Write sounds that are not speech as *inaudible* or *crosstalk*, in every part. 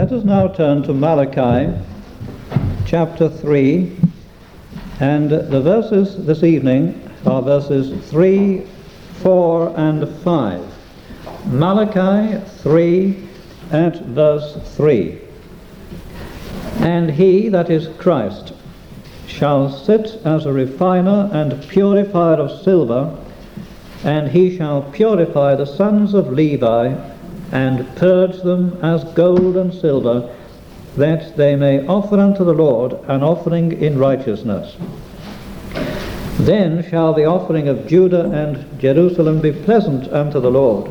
Let us now turn to Malachi chapter 3, and the verses this evening are verses 3, 4, and 5. Malachi 3 at verse 3. And he, that is Christ, shall sit as a refiner and purifier of silver, and he shall purify the sons of Levi, and purge them as gold and silver, that they may offer unto the Lord an offering in righteousness. Then shall the offering of Judah and Jerusalem be pleasant unto the Lord,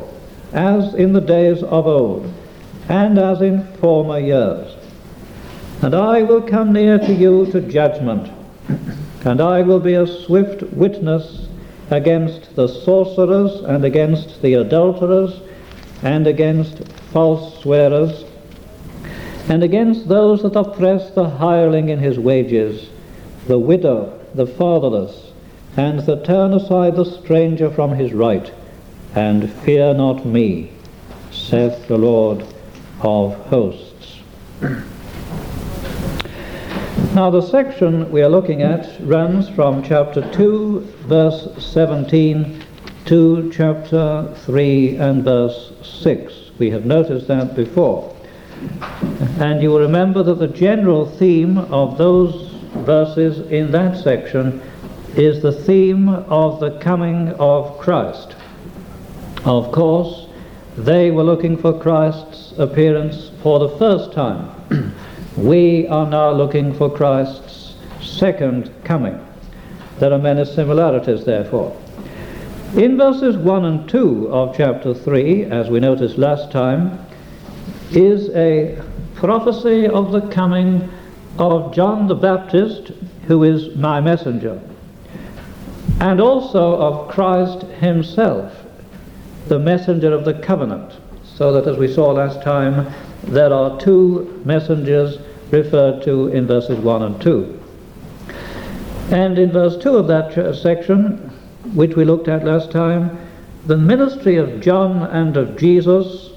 as in the days of old, and as in former years. And I will come near to you to judgment, and I will be a swift witness against the sorcerers, and against the adulterers, and against false swearers, and against those that oppress the hireling in his wages, the widow, the fatherless, and that turn aside the stranger from his right, and fear not me, saith the Lord of hosts. Now, the section we are looking at runs from chapter 2, verse 17, to chapter 3 and verse 6. We have noticed that before. And you will remember that the general theme of those verses in that section is the theme of the coming of Christ. Of course, they were looking for Christ's appearance for the first time. *clears throat* we are now looking for Christ's second coming. There are many similarities, therefore. In verses 1 and 2 of chapter 3, as we noticed last time, is a prophecy of the coming of John the Baptist, who is my messenger, and also of Christ himself, the messenger of the covenant. So that, as we saw last time, there are two messengers referred to in verses 1 and 2. And in verse 2 of that section, which we looked at last time, the ministry of John and of Jesus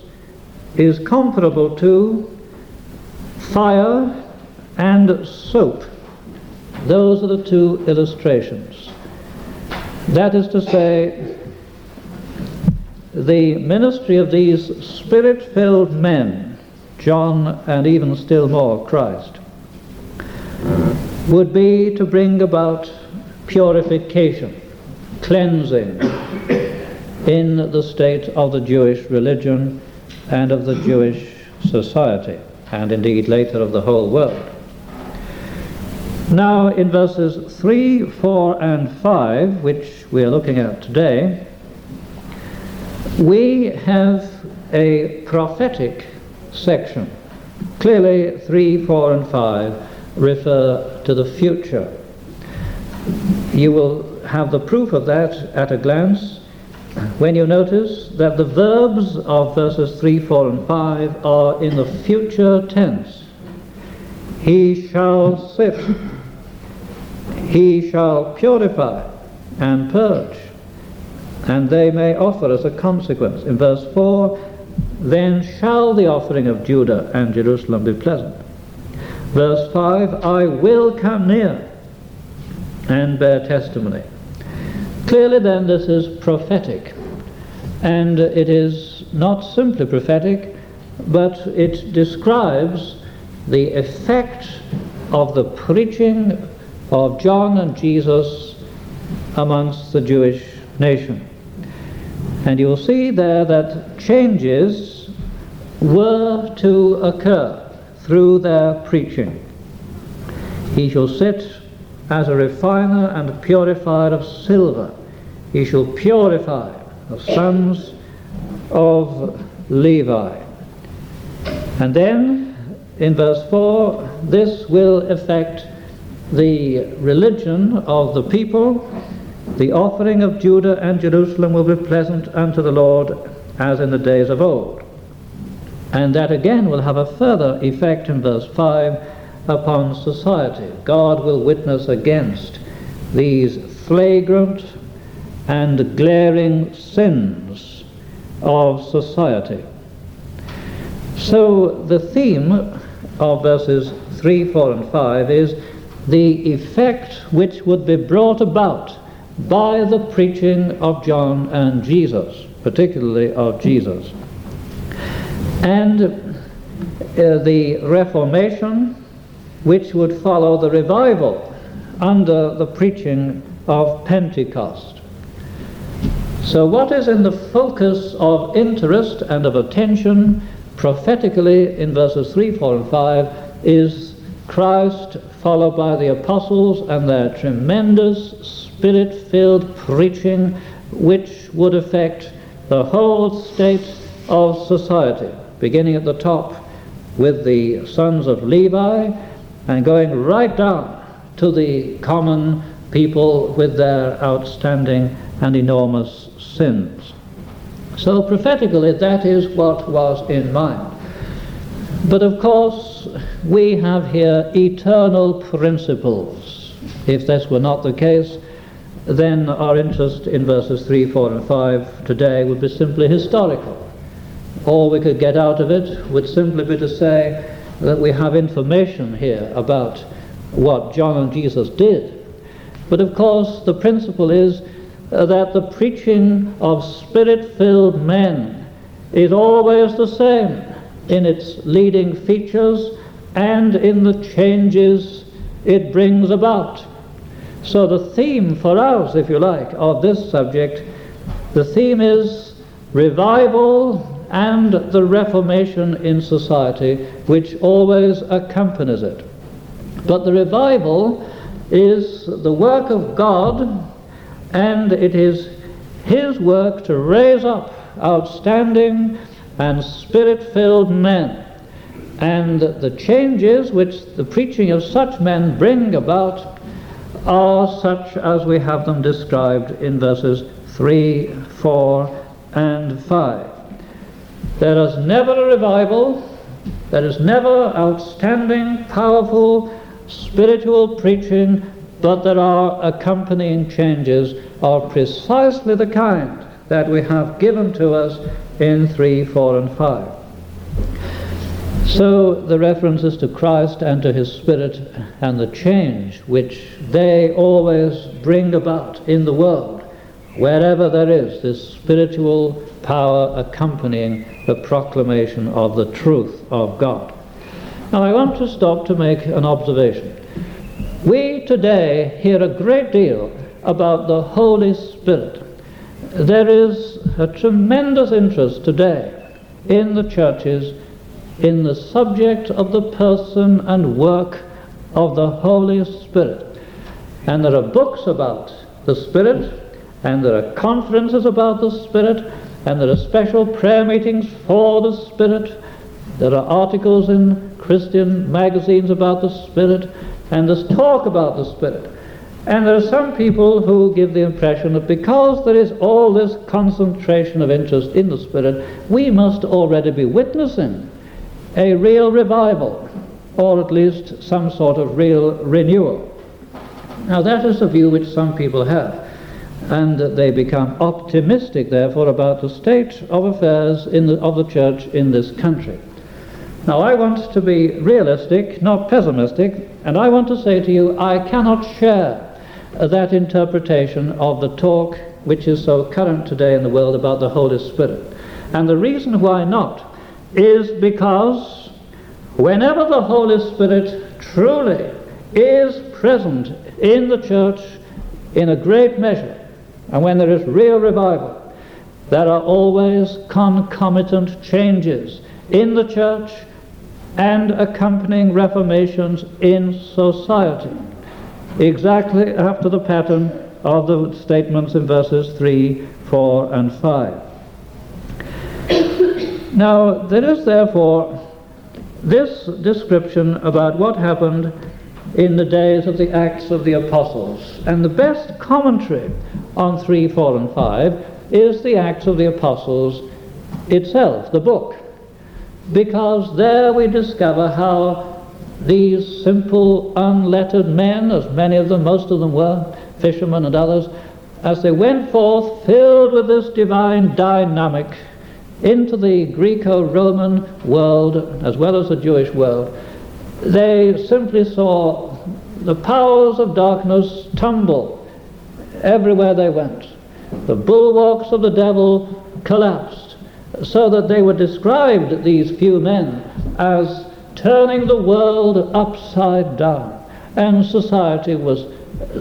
is comparable to fire and soap. Those are the two illustrations. That is to say, the ministry of these spirit filled men, John and even still more Christ, would be to bring about purification, cleansing in the state of the Jewish religion and of the Jewish society, and indeed later of the whole world. Now, in verses 3, 4, and 5, which we are looking at today, we have a prophetic section. Clearly, 3, 4, and 5 refer to the future. You will have the proof of that at a glance when you notice that the verbs of verses 3, 4, and 5 are in the future tense. He shall sit, he shall purify and purge, and they may offer as a consequence. In verse 4, then shall the offering of Judah and Jerusalem be pleasant. Verse 5, I will come near and bear testimony. Clearly, then, this is prophetic. And it is not simply prophetic, but it describes the effect of the preaching of John and Jesus amongst the Jewish nation. And you'll see there that changes were to occur through their preaching. He shall sit as a refiner and purifier of silver. He shall purify the sons of Levi. And then in verse 4, this will affect the religion of the people. The offering of Judah and Jerusalem will be pleasant unto the Lord as in the days of old. And that again will have a further effect in verse 5 upon society. God will witness against these flagrant and glaring sins of society. So the theme of verses 3, 4, and 5 is the effect which would be brought about by the preaching of John and Jesus, particularly of Jesus. And uh, the Reformation, which would follow the revival under the preaching of Pentecost. So, what is in the focus of interest and of attention prophetically in verses 3, 4, and 5 is Christ, followed by the apostles and their tremendous spirit filled preaching, which would affect the whole state of society, beginning at the top with the sons of Levi and going right down to the common people with their outstanding and enormous sins. So, prophetically, that is what was in mind. But of course, we have here eternal principles. If this were not the case, then our interest in verses 3, 4, and 5 today would be simply historical. All we could get out of it would simply be to say that we have information here about what John and Jesus did. But of course, the principle is uh, that the preaching of spirit filled men is always the same in its leading features and in the changes it brings about. So, the theme for us, if you like, of this subject, the theme is revival and the reformation in society, which always accompanies it. But the revival is the work of God, and it is His work to raise up outstanding and spirit filled men. And the changes which the preaching of such men bring about are such as we have them described in verses 3, 4, and 5. There is never a revival, there is never outstanding, powerful, spiritual preaching, but there are accompanying changes of precisely the kind that we have given to us in 3, 4, and 5. So the references to Christ and to his Spirit and the change which they always bring about in the world, wherever there is this spiritual power accompanying the proclamation of the truth of God. Now I want to stop to make an observation. We today hear a great deal about the Holy Spirit. There is a tremendous interest today in the churches in the subject of the person and work of the Holy Spirit. And there are books about the Spirit, and there are conferences about the Spirit, and there are special prayer meetings for the Spirit. There are articles in Christian magazines about the Spirit, and there's talk about the Spirit. And there are some people who give the impression that because there is all this concentration of interest in the Spirit, we must already be witnessing a real revival, or at least some sort of real renewal. Now, that is a view which some people have, and that they become optimistic, therefore, about the state of affairs the, of the church in this country. Now, I want to be realistic, not pessimistic, and I want to say to you, I cannot share uh, that interpretation of the talk which is so current today in the world about the Holy Spirit. And the reason why not is because whenever the Holy Spirit truly is present in the church in a great measure, and when there is real revival, there are always concomitant changes in the church and accompanying reformations in society, exactly after the pattern of the statements in verses 3, 4, and 5. Now, there is therefore this description about what happened in the days of the Acts of the Apostles. And the best commentary on 3, 4, and 5 is the Acts of the Apostles itself, the book. Because there we discover how these simple, unlettered men, as many of them, most of them were, fishermen and others, as they went forth filled with this divine dynamic, into the Greco-Roman world as well as the Jewish world, they simply saw the powers of darkness tumble everywhere they went. The bulwarks of the devil collapsed, so that they were described, these few men, as turning the world upside down. And society was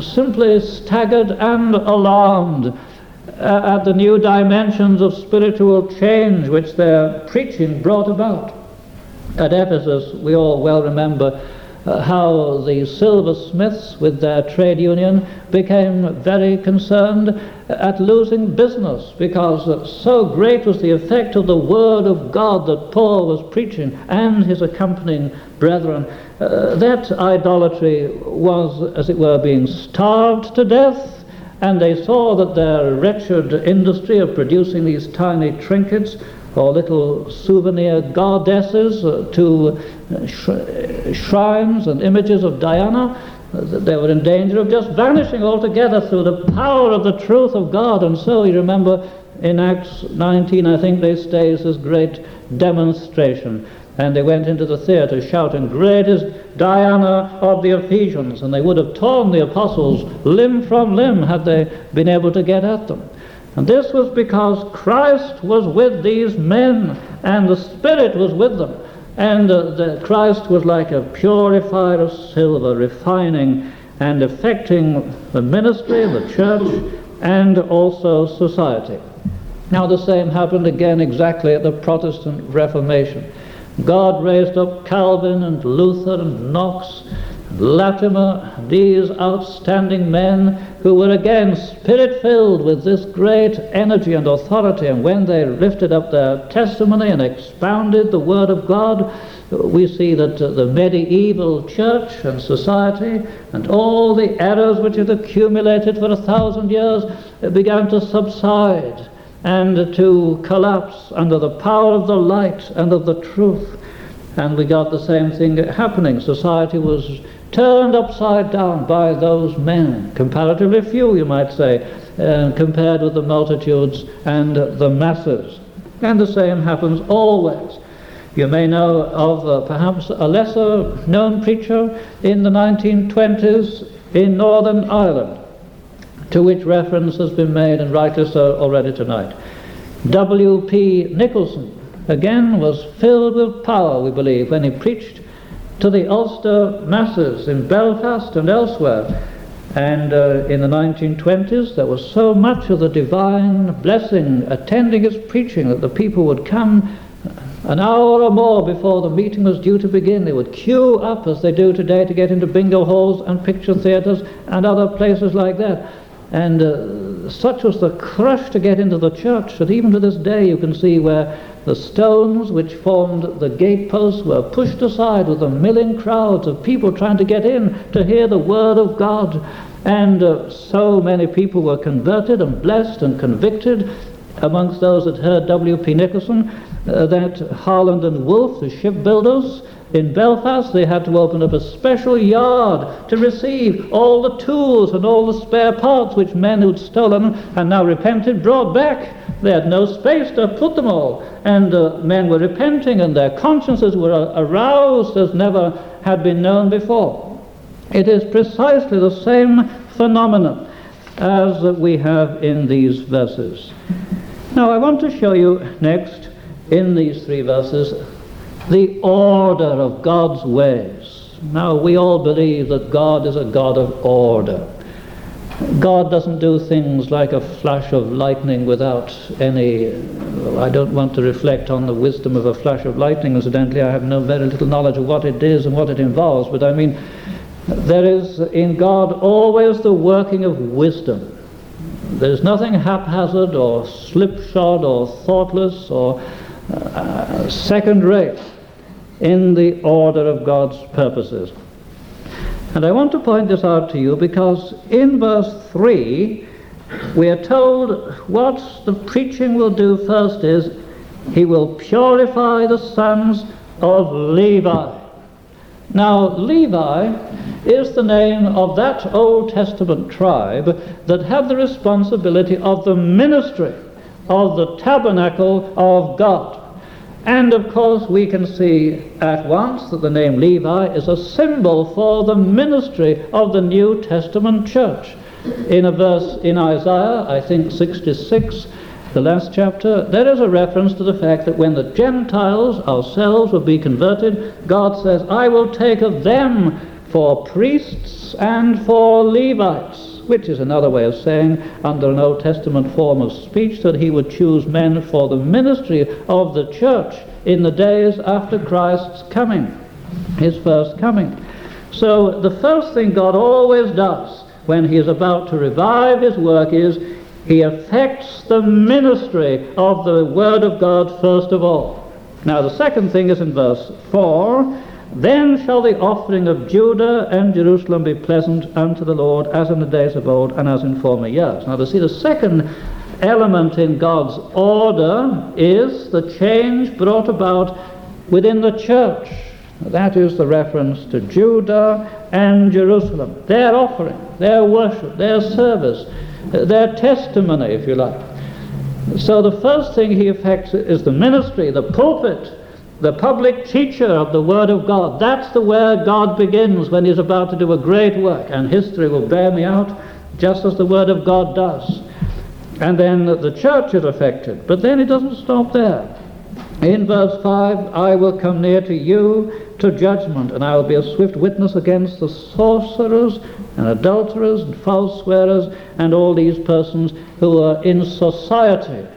simply staggered and alarmed uh, at the new dimensions of spiritual change which their preaching brought about. At Ephesus, we all well remember uh, how the silversmiths with their trade union became very concerned at losing business because so great was the effect of the word of God that Paul was preaching and his accompanying brethren. Uh, that idolatry was, as it were, being starved to death, and they saw that their wretched industry of producing these tiny trinkets or little souvenir goddesses uh, to shrines and images of Diana, uh, they were in danger of just vanishing altogether through the power of the truth of God. And so you remember in Acts 19, I think they staged this great demonstration. And they went into the theatre shouting, Great is Diana of the Ephesians. And they would have torn the apostles limb from limb had they been able to get at them. And this was because Christ was with these men and the Spirit was with them. And uh, the Christ was like a purifier of silver, refining and affecting the ministry, the church, and also society. Now, the same happened again exactly at the Protestant Reformation. God raised up Calvin and Luther and Knox Latimer, these outstanding men who were again spirit filled with this great energy and authority, and when they lifted up their testimony and expounded the Word of God, we see that uh, the medieval church and society and all the errors which had accumulated for a thousand years began to subside and to collapse under the power of the light and of the truth. And we got the same thing happening. Society was turned upside down by those men, comparatively few, you might say, uh, compared with the multitudes and the masses. And the same happens always. You may know of uh, perhaps a lesser known preacher in the 1920s in Northern Ireland, to which reference has been made, and rightly so, already tonight. W.P. Nicholson, again, was filled with power, we believe, when he preached to the Ulster masses in Belfast and elsewhere. And uh, in the 1920s, there was so much of the divine blessing attending his preaching that the people would come an hour or more before the meeting was due to begin. They would queue up, as they do today, to get into bingo halls and picture theatres and other places like that. And uh, such was the crush to get into the church that even to this day you can see where the stones which formed the gateposts were pushed aside with a milling crowds of people trying to get in to hear the word of God. And uh, so many people were converted and blessed and convicted amongst those that heard W.P. Nicholson uh, that Harland and Wolff, the shipbuilders, in Belfast, they had to open up a special yard to receive all the tools and all the spare parts which men who'd stolen and now repented brought back. They had no space to put them all. And uh, men were repenting and their consciences were aroused as never had been known before. It is precisely the same phenomenon as we have in these verses. Now, I want to show you next in these three verses the order of God's ways. Now, we all believe that God is a God of order. God doesn't do things like a flash of lightning without any. I don't want to reflect on the wisdom of a flash of lightning, incidentally. I have no very little knowledge of what it is and what it involves, but I mean, there is in God always the working of wisdom. There's nothing haphazard or slipshod or thoughtless or uh, second rate in the order of God's purposes. And I want to point this out to you because in verse 3 we are told what the preaching will do first is he will purify the sons of Levi. Now, Levi is the name of that Old Testament tribe that had the responsibility of the ministry of the tabernacle of God. And of course, we can see at once that the name Levi is a symbol for the ministry of the New Testament church. In a verse in Isaiah, I think 66, the last chapter, there is a reference to the fact that when the Gentiles ourselves will be converted, God says, I will take of them for priests and for Levites, which is another way of saying, under an Old Testament form of speech, that he would choose men for the ministry of the church in the days after Christ's coming, his first coming. So the first thing God always does when he is about to revive his work is he affects the ministry of the Word of God first of all. Now, the second thing is in verse 4 Then shall the offering of Judah and Jerusalem be pleasant unto the Lord, as in the days of old and as in former years. Now, to see the second element in God's order is the change brought about within the church. That is the reference to Judah and Jerusalem, their offering, their worship, their service their testimony, if you like. So the first thing he affects is the ministry, the pulpit, the public teacher of the Word of God. That's the where God begins when he's about to do a great work, and history will bear me out, just as the Word of God does. And then the church is affected. But then it doesn't stop there. In verse 5, I will come near to you to judgment, and I will be a swift witness against the sorcerers and adulterers and false swearers and all these persons who are in society.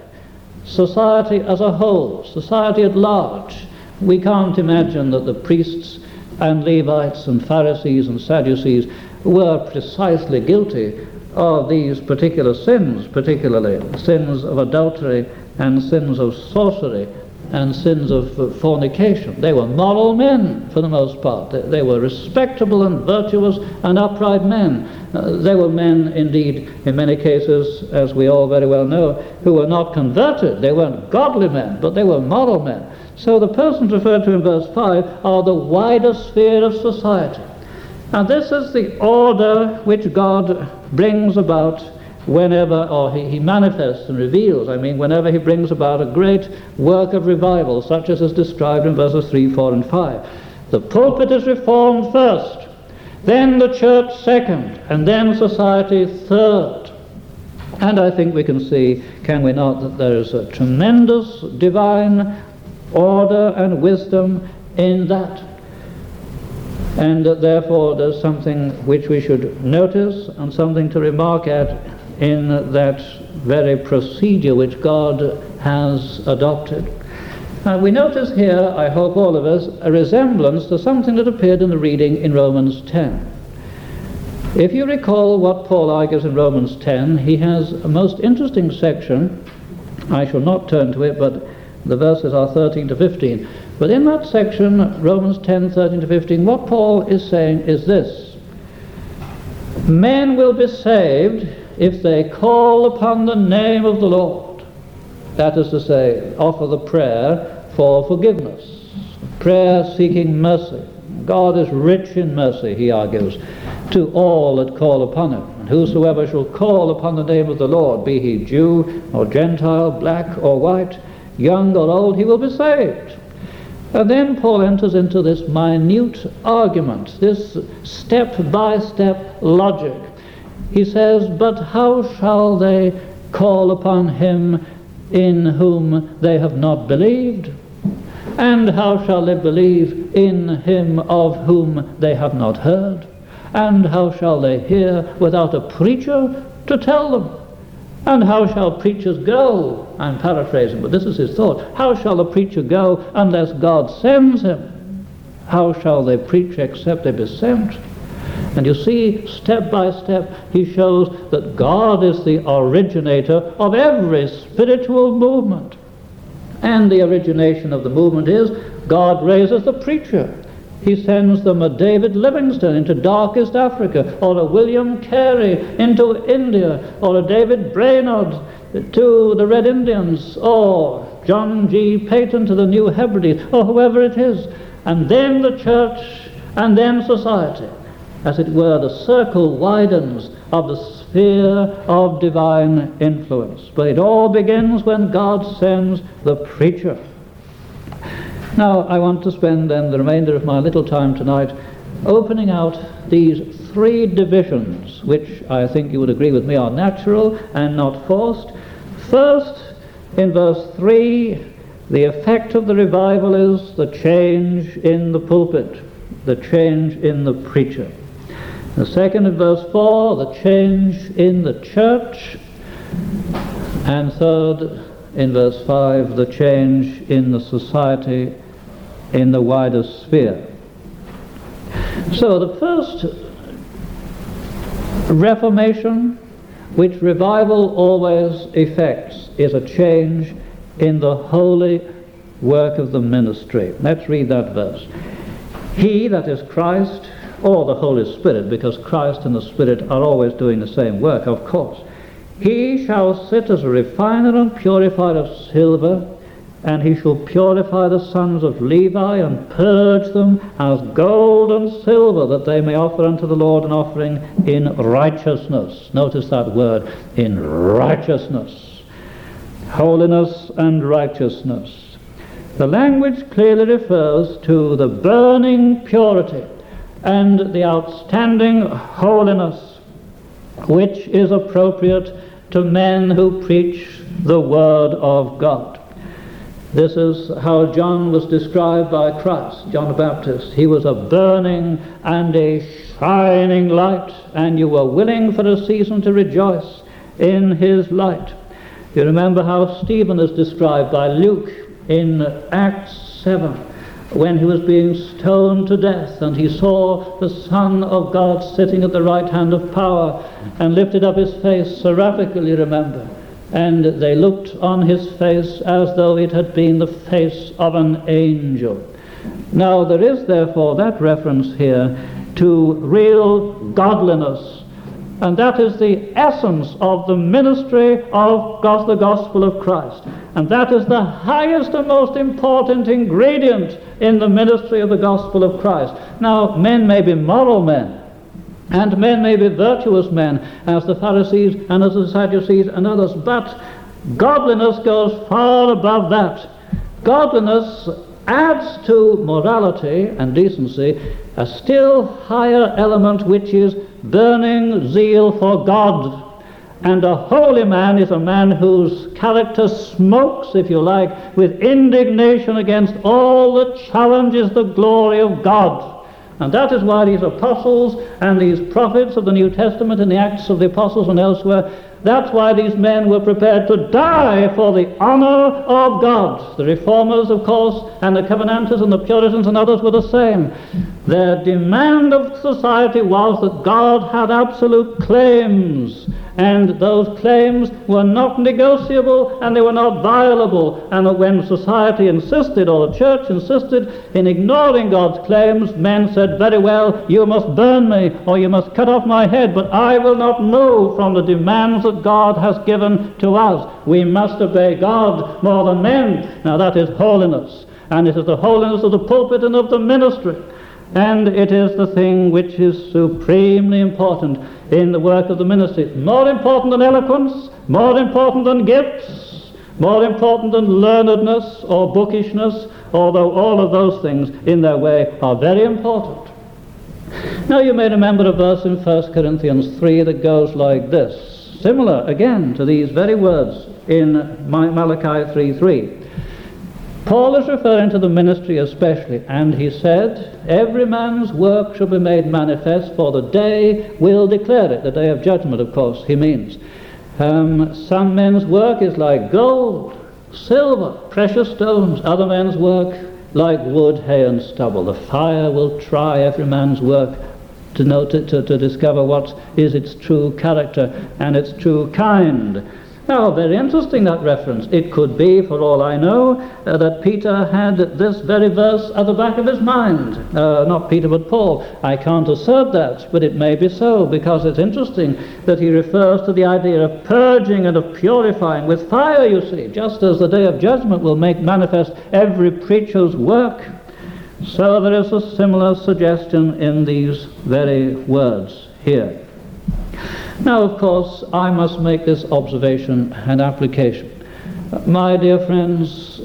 Society as a whole, society at large. We can't imagine that the priests and Levites and Pharisees and Sadducees were precisely guilty of these particular sins, particularly sins of adultery and sins of sorcery and sins of fornication. They were moral men for the most part. They, were respectable and virtuous and upright men. Uh, they were men, indeed, in many cases, as we all very well know, who were not converted. They weren't godly men, but they were moral men. So the persons referred to in verse 5 are the wider sphere of society. And this is the order which God brings about whenever, or he, he, manifests and reveals, I mean, whenever he brings about a great work of revival, such as is described in verses 3, 4, and 5. The pulpit is reformed first, then the church second, and then society third. And I think we can see, can we not, that there is a tremendous divine order and wisdom in that. And therefore there's something which we should notice and something to remark at in that very procedure which God has adopted. And we notice here, I hope all of us, a resemblance to something that appeared in the reading in Romans 10. If you recall what Paul argues in Romans 10, he has a most interesting section. I shall not turn to it, but the verses are 13 to 15. But in that section, Romans 10, 13 to 15, what Paul is saying is this Men will be saved if they call upon the name of the Lord, that is to say, offer the prayer for forgiveness, prayer seeking mercy. God is rich in mercy, he argues, to all that call upon him. And whosoever shall call upon the name of the Lord, be he Jew or Gentile, black or white, young or old, he will be saved. And then Paul enters into this minute argument, this step by step logic he says, But how shall they call upon him in whom they have not believed? And how shall they believe in him of whom they have not heard? And how shall they hear without a preacher to tell them? And how shall preachers go? I'm paraphrasing, but this is his thought. How shall a preacher go unless God sends him? How shall they preach except they be sent? And you see, step by step, he shows that God is the originator of every spiritual movement. And the origination of the movement is God raises the preacher. He sends them a David Livingstone into darkest Africa, or a William Carey into India, or a David Brainerd to the Red Indians, or John G. Paton to the New Hebrides, or whoever it is. And then the church, and then society. as it were, the circle widens of the sphere of divine influence. But it all begins when God sends the preacher. Now, I want to spend then the remainder of my little time tonight opening out these three divisions, which I think you would agree with me are natural and not forced. First, in verse 3, the effect of the revival is the change in the pulpit, the change in the preacher. The second in verse 4, the change in the church. And third, in verse 5, the change in the society in the wider sphere. So the first reformation which revival always effects is a change in the holy work of the ministry. Let's read that verse. He, that is Christ, or the Holy Spirit, because Christ and the Spirit are always doing the same work, of course. He shall sit as a refiner and purifier of silver, and he shall purify the sons of Levi and purge them as gold and silver, that they may offer unto the Lord an offering in righteousness. Notice that word, in righteousness. Holiness and righteousness. The language clearly refers to the burning purity and the outstanding holiness which is appropriate to men who preach the Word of God. This is how John was described by Christ, John the Baptist. He was a burning and a shining light, and you were willing for a season to rejoice in his light. You remember how Stephen is described by Luke in Acts 7 when he was being stoned to death and he saw the Son of God sitting at the right hand of power and lifted up his face seraphically, remember and they looked on his face as though it had been the face of an angel. Now, there is therefore that reference here to real godliness, and that is the essence of the ministry of God, the gospel of Christ. And that is the highest and most important ingredient in the ministry of the gospel of Christ. Now, men may be moral men, and men may be virtuous men, as the Pharisees and as the Sadducees and others, but godliness goes far above that. Godliness adds to morality and decency a still higher element which is burning zeal for God. And a holy man is a man whose character smokes, if you like, with indignation against all that challenges the glory of God. And that is why these apostles and these prophets of the New Testament in the Acts of the Apostles and elsewhere, that's why these men were prepared to die for the honor of God. The reformers, of course, and the Covenanters and the Puritans and others were the same. Their demand of society was that God had absolute claims and those claims were not negotiable and they were not violable. And that when society insisted, or the church insisted, in ignoring God's claims, men said, Very well, you must burn me, or you must cut off my head, but I will not move from the demands that God has given to us. We must obey God more than men. Now that is holiness. And it is the holiness of the pulpit and of the ministry. And it is the thing which is supremely important in the work of the ministry. More important than eloquence, more important than gifts, more important than learnedness or bookishness, although all of those things in their way are very important. Now you may remember a verse in 1 Corinthians 3 that goes like this, similar again to these very words in Malachi 3:3. Paul is referring to the ministry especially, and he said, Every man's work shall be made manifest, for the day will declare it. The day of judgment, of course, he means. Um, some men's work is like gold, silver, precious stones. Other men's work like wood, hay, and stubble. The fire will try every man's work to, know, to, to, to discover what is its true character and its true kind. Now, very interesting that reference. It could be, for all I know, uh, that Peter had this very verse at the back of his mind. Uh, not Peter, but Paul. I can't assert that, but it may be so, because it's interesting that he refers to the idea of purging and of purifying with fire, you see, just as the day of judgment will make manifest every preacher's work. So there is a similar suggestion in these very words here. Now, of course, I must make this observation and application. My dear friends,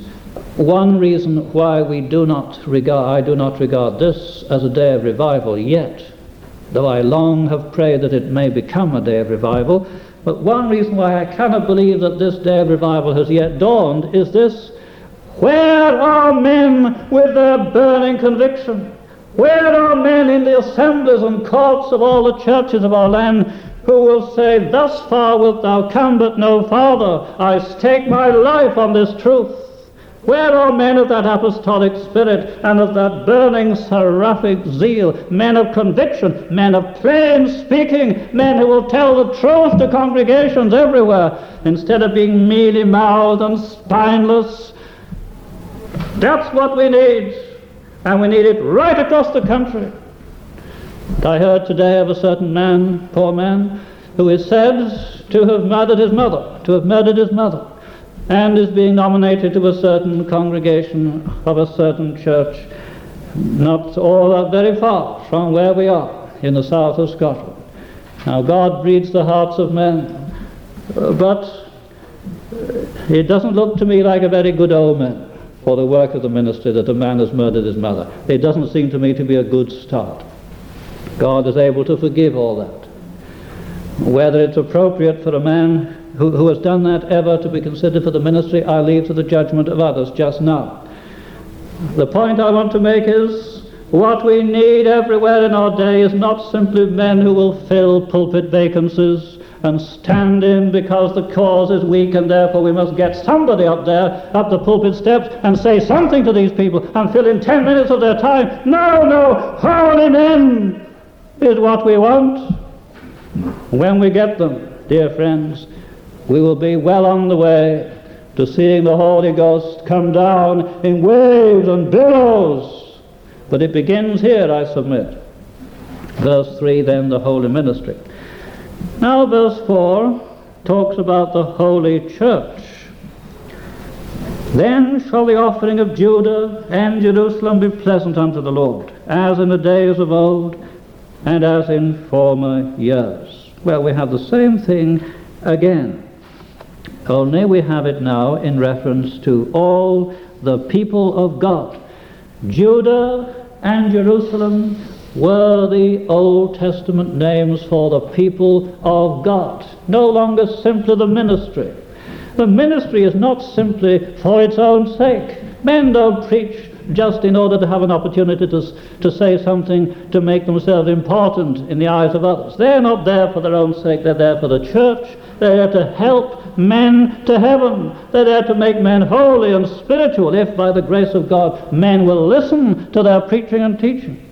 one reason why we do not regard, I do not regard this as a day of revival yet, though I long have prayed that it may become a day of revival, but one reason why I cannot believe that this day of revival has yet dawned is this where are men with their burning conviction? Where are men in the assemblies and courts of all the churches of our land who will say, Thus far wilt thou come, but no farther? I stake my life on this truth. Where are men of that apostolic spirit and of that burning seraphic zeal, men of conviction, men of plain speaking, men who will tell the truth to congregations everywhere, instead of being mealy mouthed and spineless that's what we need, and we need it right across the country. I heard today of a certain man, poor man, who is said to have murdered his mother, to have murdered his mother, and is being nominated to a certain congregation of a certain church, not all that very far from where we are in the south of Scotland. Now, God breeds the hearts of men, but it doesn't look to me like a very good omen for the work of the ministry that a man has murdered his mother. It doesn't seem to me to be a good start. God is able to forgive all that. Whether it's appropriate for a man who, who has done that ever to be considered for the ministry, I leave to the judgment of others just now. The point I want to make is what we need everywhere in our day is not simply men who will fill pulpit vacancies and stand in because the cause is weak and therefore we must get somebody up there, up the pulpit steps, and say something to these people and fill in ten minutes of their time. No, no, holy men is what we want. When we get them, dear friends, we will be well on the way to seeing the Holy Ghost come down in waves and billows. But it begins here, I submit. Verse 3 then the holy ministry. Now, verse 4 talks about the holy church. Then shall the offering of Judah and Jerusalem be pleasant unto the Lord, as in the days of old, and as in former years. Well, we have the same thing again, only we have it now in reference to all the people of God. Judah and Jerusalem were the Old Testament names for the people of God, no longer simply the ministry. The ministry is not simply for its own sake. Men don't preach just in order to have an opportunity to, to say something to make themselves important in the eyes of others. They're not there for their own sake, they're there for the church. They're there to help men to heaven. They're there to make men holy and spiritual if, by the grace of God, men will listen to their preaching and teaching.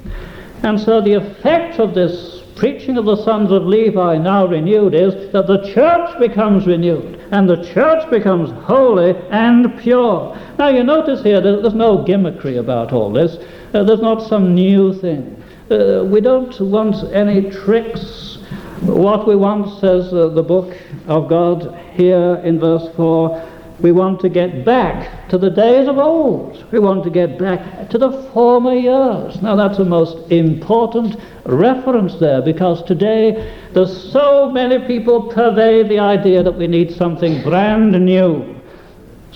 And so the effect of this preaching of the sons of Levi now renewed is that the church becomes renewed and the church becomes holy and pure. Now you notice here that there's no gimmickry about all this. Uh, there's not some new thing. Uh, we don't want any tricks. What we want, says uh, the book of God here in verse 4, we want to get back to the days of old. We want to get back to the former years. Now, that's a most important reference there because today there's so many people pervade the idea that we need something brand new.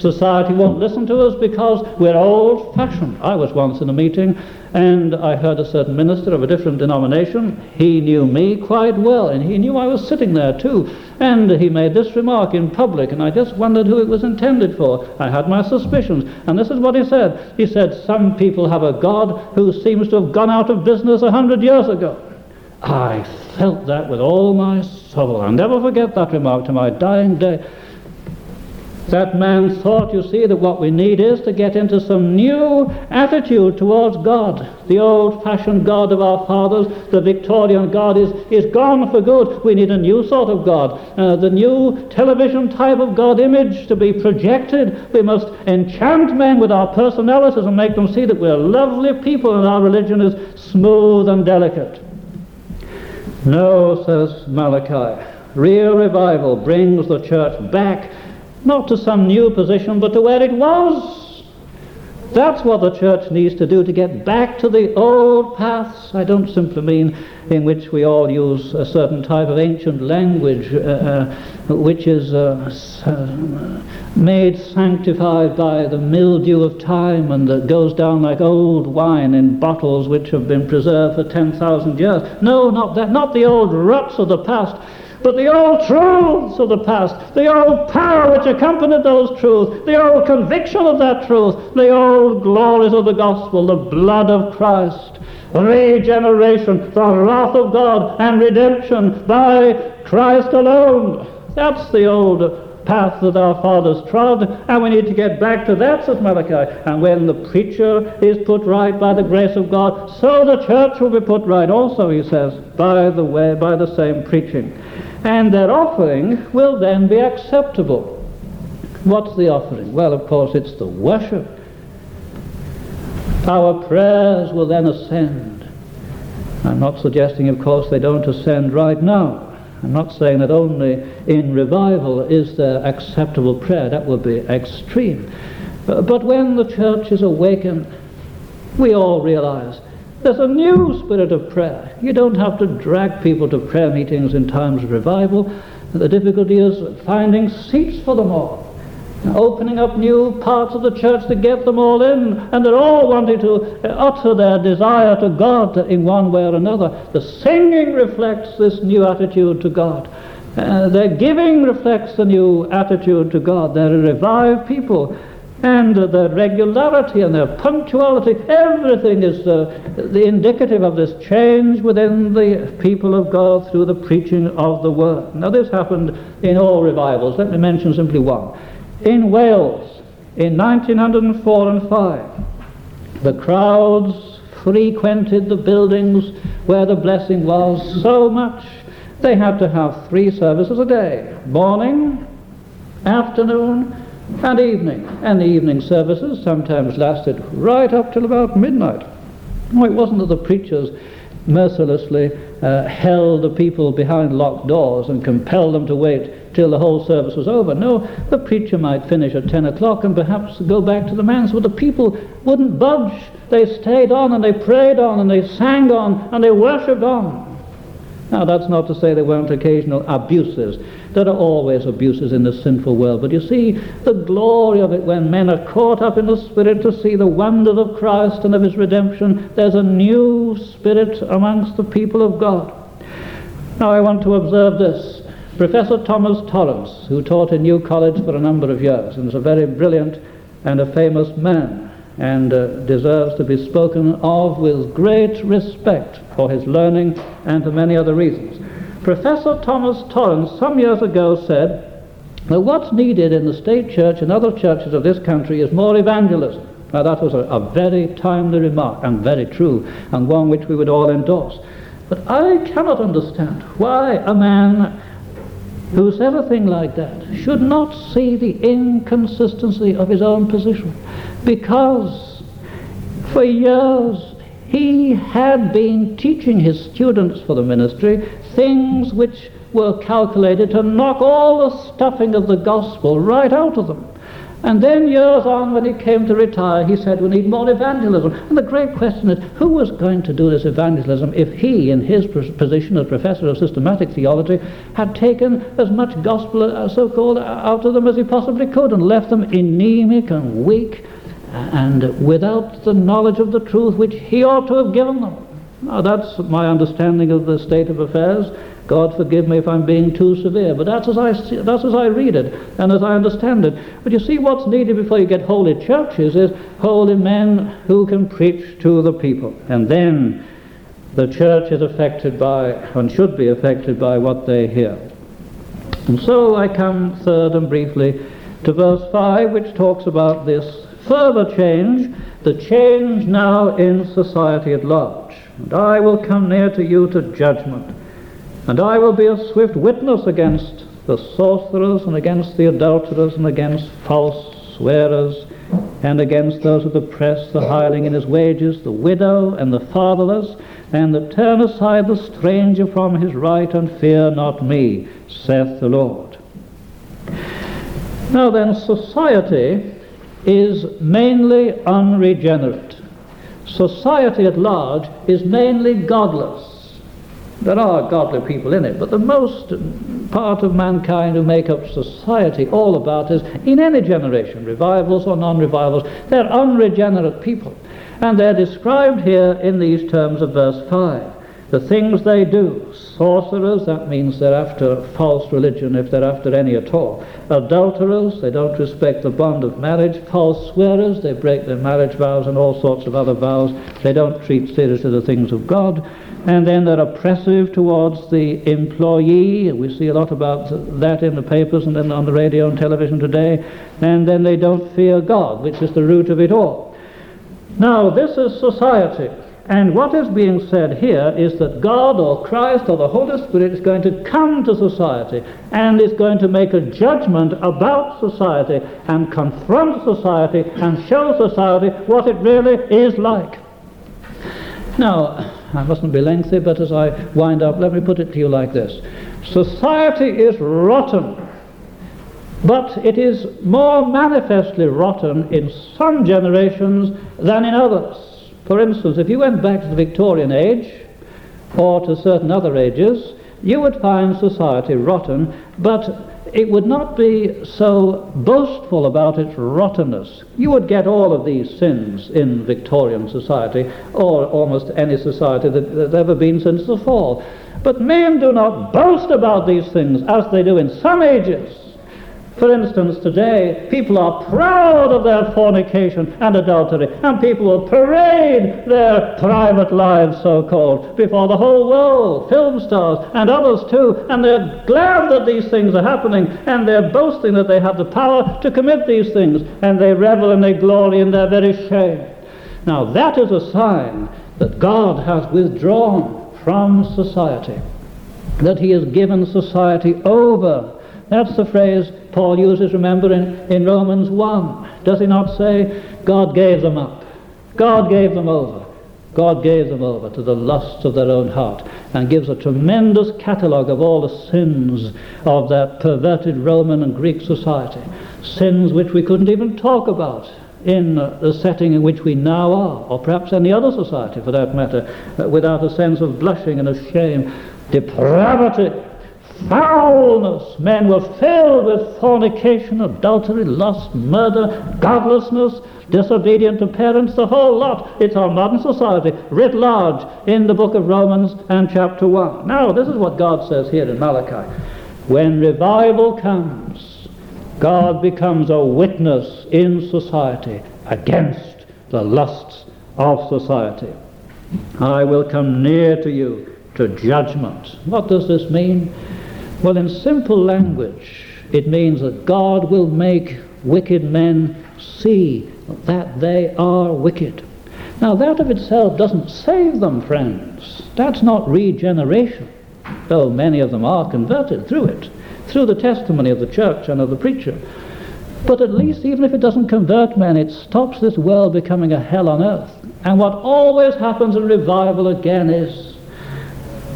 Society won't listen to us because we're old fashioned. I was once in a meeting and I heard a certain minister of a different denomination. He knew me quite well, and he knew I was sitting there too. And he made this remark in public, and I just wondered who it was intended for. I had my suspicions, and this is what he said. He said, Some people have a God who seems to have gone out of business a hundred years ago. I felt that with all my soul. I'll never forget that remark to my dying day. That man thought, you see, that what we need is to get into some new attitude towards God. The old fashioned God of our fathers, the Victorian God, is, is gone for good. We need a new sort of God. Uh, the new television type of God image to be projected. We must enchant men with our personalities and make them see that we're lovely people and our religion is smooth and delicate. No, says Malachi. Real revival brings the church back not to some new position, but to where it was. That's what the church needs to do to get back to the old paths. I don't simply mean in which we all use a certain type of ancient language, uh, uh, which is uh, uh, made sanctified by the mildew of time and that goes down like old wine in bottles which have been preserved for 10,000 years. No, not that, not the old ruts of the past but the old truths of the past, the old power which accompanied those truths, the old conviction of that truth, the old glories of the gospel, the blood of Christ, regeneration, the wrath of God, and redemption by Christ alone. That's the old path that our fathers trod, and we need to get back to that, says Malachi. And when the preacher is put right by the grace of God, so the church will be put right also, he says, by the way, by the same preaching and their offering will then be acceptable. What's the offering? Well, of course, it's the worship. Our prayers will then ascend. I'm not suggesting, of course, they don't ascend right now. I'm not saying that only in revival is there acceptable prayer. That would be extreme. But when the church is awakened, we all realize there's a new spirit of prayer. You don't have to drag people to prayer meetings in times of revival. The difficulty is finding seats for them all. Opening up new parts of the church to get them all in, and they're all wanting to utter their desire to God in one way or another. The singing reflects this new attitude to God. Uh, their giving reflects the new attitude to God. They're a revived people and uh, their regularity and their punctuality, everything is uh, the indicative of this change within the people of God through the preaching of the Word. Now, this happened in all revivals. Let me mention simply one. In Wales, in 1904 and 5, the crowds frequented the buildings where the blessing was so much they had to have three services a day morning, afternoon, and evening. And the evening services sometimes lasted right up till about midnight. No, it wasn't that the preachers mercilessly uh, held the people behind locked doors and compelled them to wait till the whole service was over. No, the preacher might finish at 10 o'clock and perhaps go back to the manse, but the people wouldn't budge. They stayed on and they prayed on and they sang on and they worshipped on. Now, that's not to say there weren't occasional abuses. There are always abuses in the sinful world, but you see the glory of it when men are caught up in the Spirit to see the wonders of Christ and of His redemption. There's a new spirit amongst the people of God. Now, I want to observe this. Professor Thomas Torrance, who taught in New College for a number of years and is a very brilliant and a famous man, and uh, deserves to be spoken of with great respect for his learning and for many other reasons. Professor Thomas Torrance some years ago said that what's needed in the state church and other churches of this country is more evangelism. Now that was a, a very timely remark and very true and one which we would all endorse. But I cannot understand why a man who says a thing like that should not see the inconsistency of his own position because for years he had been teaching his students for the ministry things which were calculated to knock all the stuffing of the gospel right out of them. And then years on, when he came to retire, he said, we need more evangelism. And the great question is, who was going to do this evangelism if he, in his position as professor of systematic theology, had taken as much gospel, uh, so-called, out of them as he possibly could and left them anemic and weak and without the knowledge of the truth which he ought to have given them. Now, that's my understanding of the state of affairs. God forgive me if I'm being too severe, but that's as I see, that's as I read it and as I understand it. But you see, what's needed before you get holy churches is holy men who can preach to the people, and then the church is affected by and should be affected by what they hear. And so I come third and briefly to verse 5, which talks about this further change, the change now in society at large. And I will come near to you to judgment, and I will be a swift witness against the sorcerers, and against the adulterers, and against false swearers, and against those who oppress the hireling in his wages, the widow and the fatherless, and that turn aside the stranger from his right, and fear not me, saith the Lord. Now then, society is mainly unregenerate. Society at large is mainly godless. There are godly people in it, but the most part of mankind who make up society, all about us, in any generation, revivals or non-revivals, they're unregenerate people. And they're described here in these terms of verse 5 the things they do. Sorcerers, that means they're after false religion if they're after any at all. Adulterers, they don't respect the bond of marriage. False swearers, they break their marriage vows and all sorts of other vows. They don't treat seriously the things of God. And then they're oppressive towards the employee. We see a lot about that in the papers and then on the radio and television today. And then they don't fear God, which is the root of it all. Now, this is society. And what is being said here is that God or Christ or the Holy Spirit is going to come to society and is going to make a judgment about society and confront society and show society what it really is like. Now, I mustn't be lengthy, but as I wind up, let me put it to you like this Society is rotten, but it is more manifestly rotten in some generations than in others. For instance, if you went back to the Victorian age, or to certain other ages, you would find society rotten, but it would not be so boastful about its rottenness. You would get all of these sins in Victorian society, or almost any society that, has ever been since the fall. But men do not boast about these things as they do in some ages. For instance, today, people are proud of their fornication and adultery, and people will parade their private lives, so called, before the whole world, film stars and others too, and they're glad that these things are happening, and they're boasting that they have the power to commit these things, and they revel and they glory in their very shame. Now, that is a sign that God has withdrawn from society, that He has given society over. That's the phrase Paul uses, remember, in, in Romans 1. Does he not say, God gave them up? God gave them over. God gave them over to the lusts of their own heart and gives a tremendous catalogue of all the sins of that perverted Roman and Greek society. Sins which we couldn't even talk about in the setting in which we now are, or perhaps any other society for that matter, uh, without a sense of blushing and of shame. Depravity, foulness. Men were filled with fornication, adultery, lust, murder, godlessness, disobedient to parents, the whole lot. It's our modern society writ large in the book of Romans and chapter 1. Now, this is what God says here in Malachi. When revival comes, God becomes a witness in society against the lusts of society. I will come near to you to judgment. What does this mean? Well, in simple language, it means that God will make wicked men see that they are wicked. Now, that of itself doesn't save them, friends. That's not regeneration, though many of them are converted through it, through the testimony of the church and of the preacher. But at least, even if it doesn't convert men, it stops this world becoming a hell on earth. And what always happens in revival again is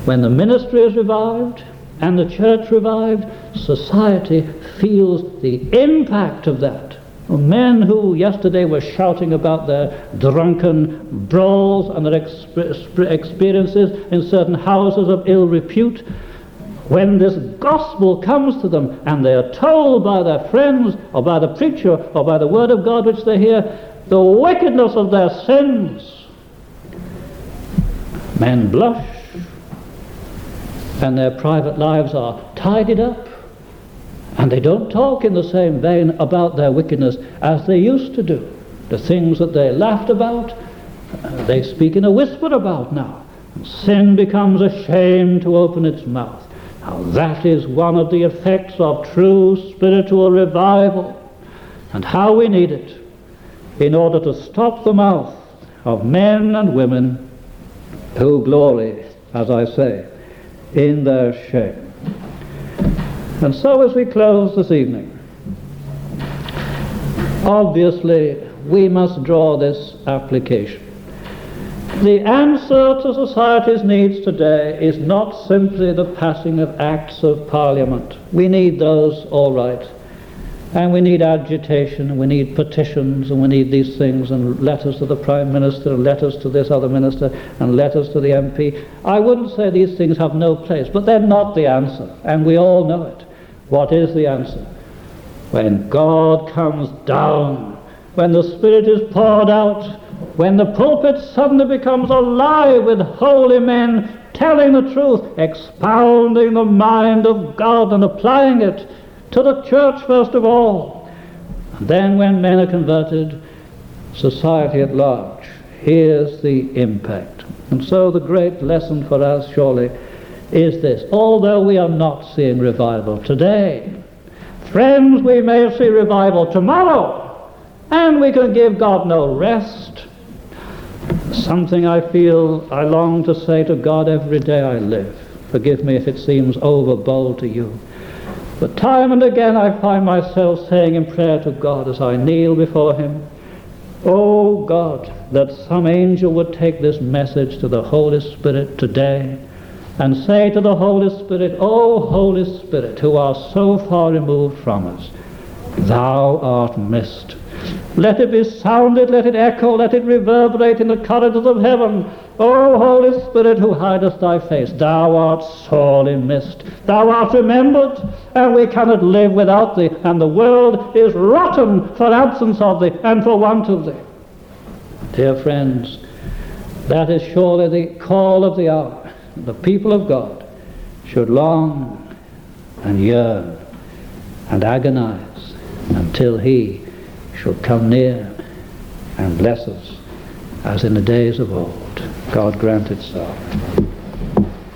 when the ministry is revived, and the church revived, society feels the impact of that. Men who yesterday were shouting about their drunken brawls and their exp- experiences in certain houses of ill repute, when this gospel comes to them and they are told by their friends or by the preacher or by the word of God which they hear the wickedness of their sins, men blush and their private lives are tidied up, and they don't talk in the same vein about their wickedness as they used to do. The things that they laughed about, uh, they speak in a whisper about now. Sin becomes ashamed to open its mouth. Now that is one of the effects of true spiritual revival, and how we need it in order to stop the mouth of men and women who glory, as I say, in their shame. And so, as we close this evening, obviously we must draw this application. The answer to society's needs today is not simply the passing of acts of parliament. We need those, all right. And we need agitation, and we need petitions, and we need these things, and letters to the Prime Minister, and letters to this other minister, and letters to the MP. I wouldn't say these things have no place, but they're not the answer, and we all know it. What is the answer? When God comes down, when the Spirit is poured out, when the pulpit suddenly becomes alive with holy men telling the truth, expounding the mind of God and applying it to the church first of all. And then when men are converted, society at large hears the impact. And so the great lesson for us surely is this. Although we are not seeing revival today, friends, we may see revival tomorrow, and we can give God no rest. Something I feel I long to say to God every day I live. Forgive me if it seems overbold to you. But time and again I find myself saying in prayer to God as I kneel before Him, Oh God, that some angel would take this message to the Holy Spirit today and say to the Holy Spirit, Oh Holy Spirit, who art so far removed from us, Thou art missed. Let it be sounded, let it echo, let it reverberate in the corridors of heaven. O Holy Spirit, who hidest thy face, thou art sorely missed. Thou art remembered, and we cannot live without thee, and the world is rotten for absence of thee and for want of thee. Dear friends, that is surely the call of the hour. The people of God should long and yearn and agonize until he shall come near and bless us as in the days of old. God grant it so.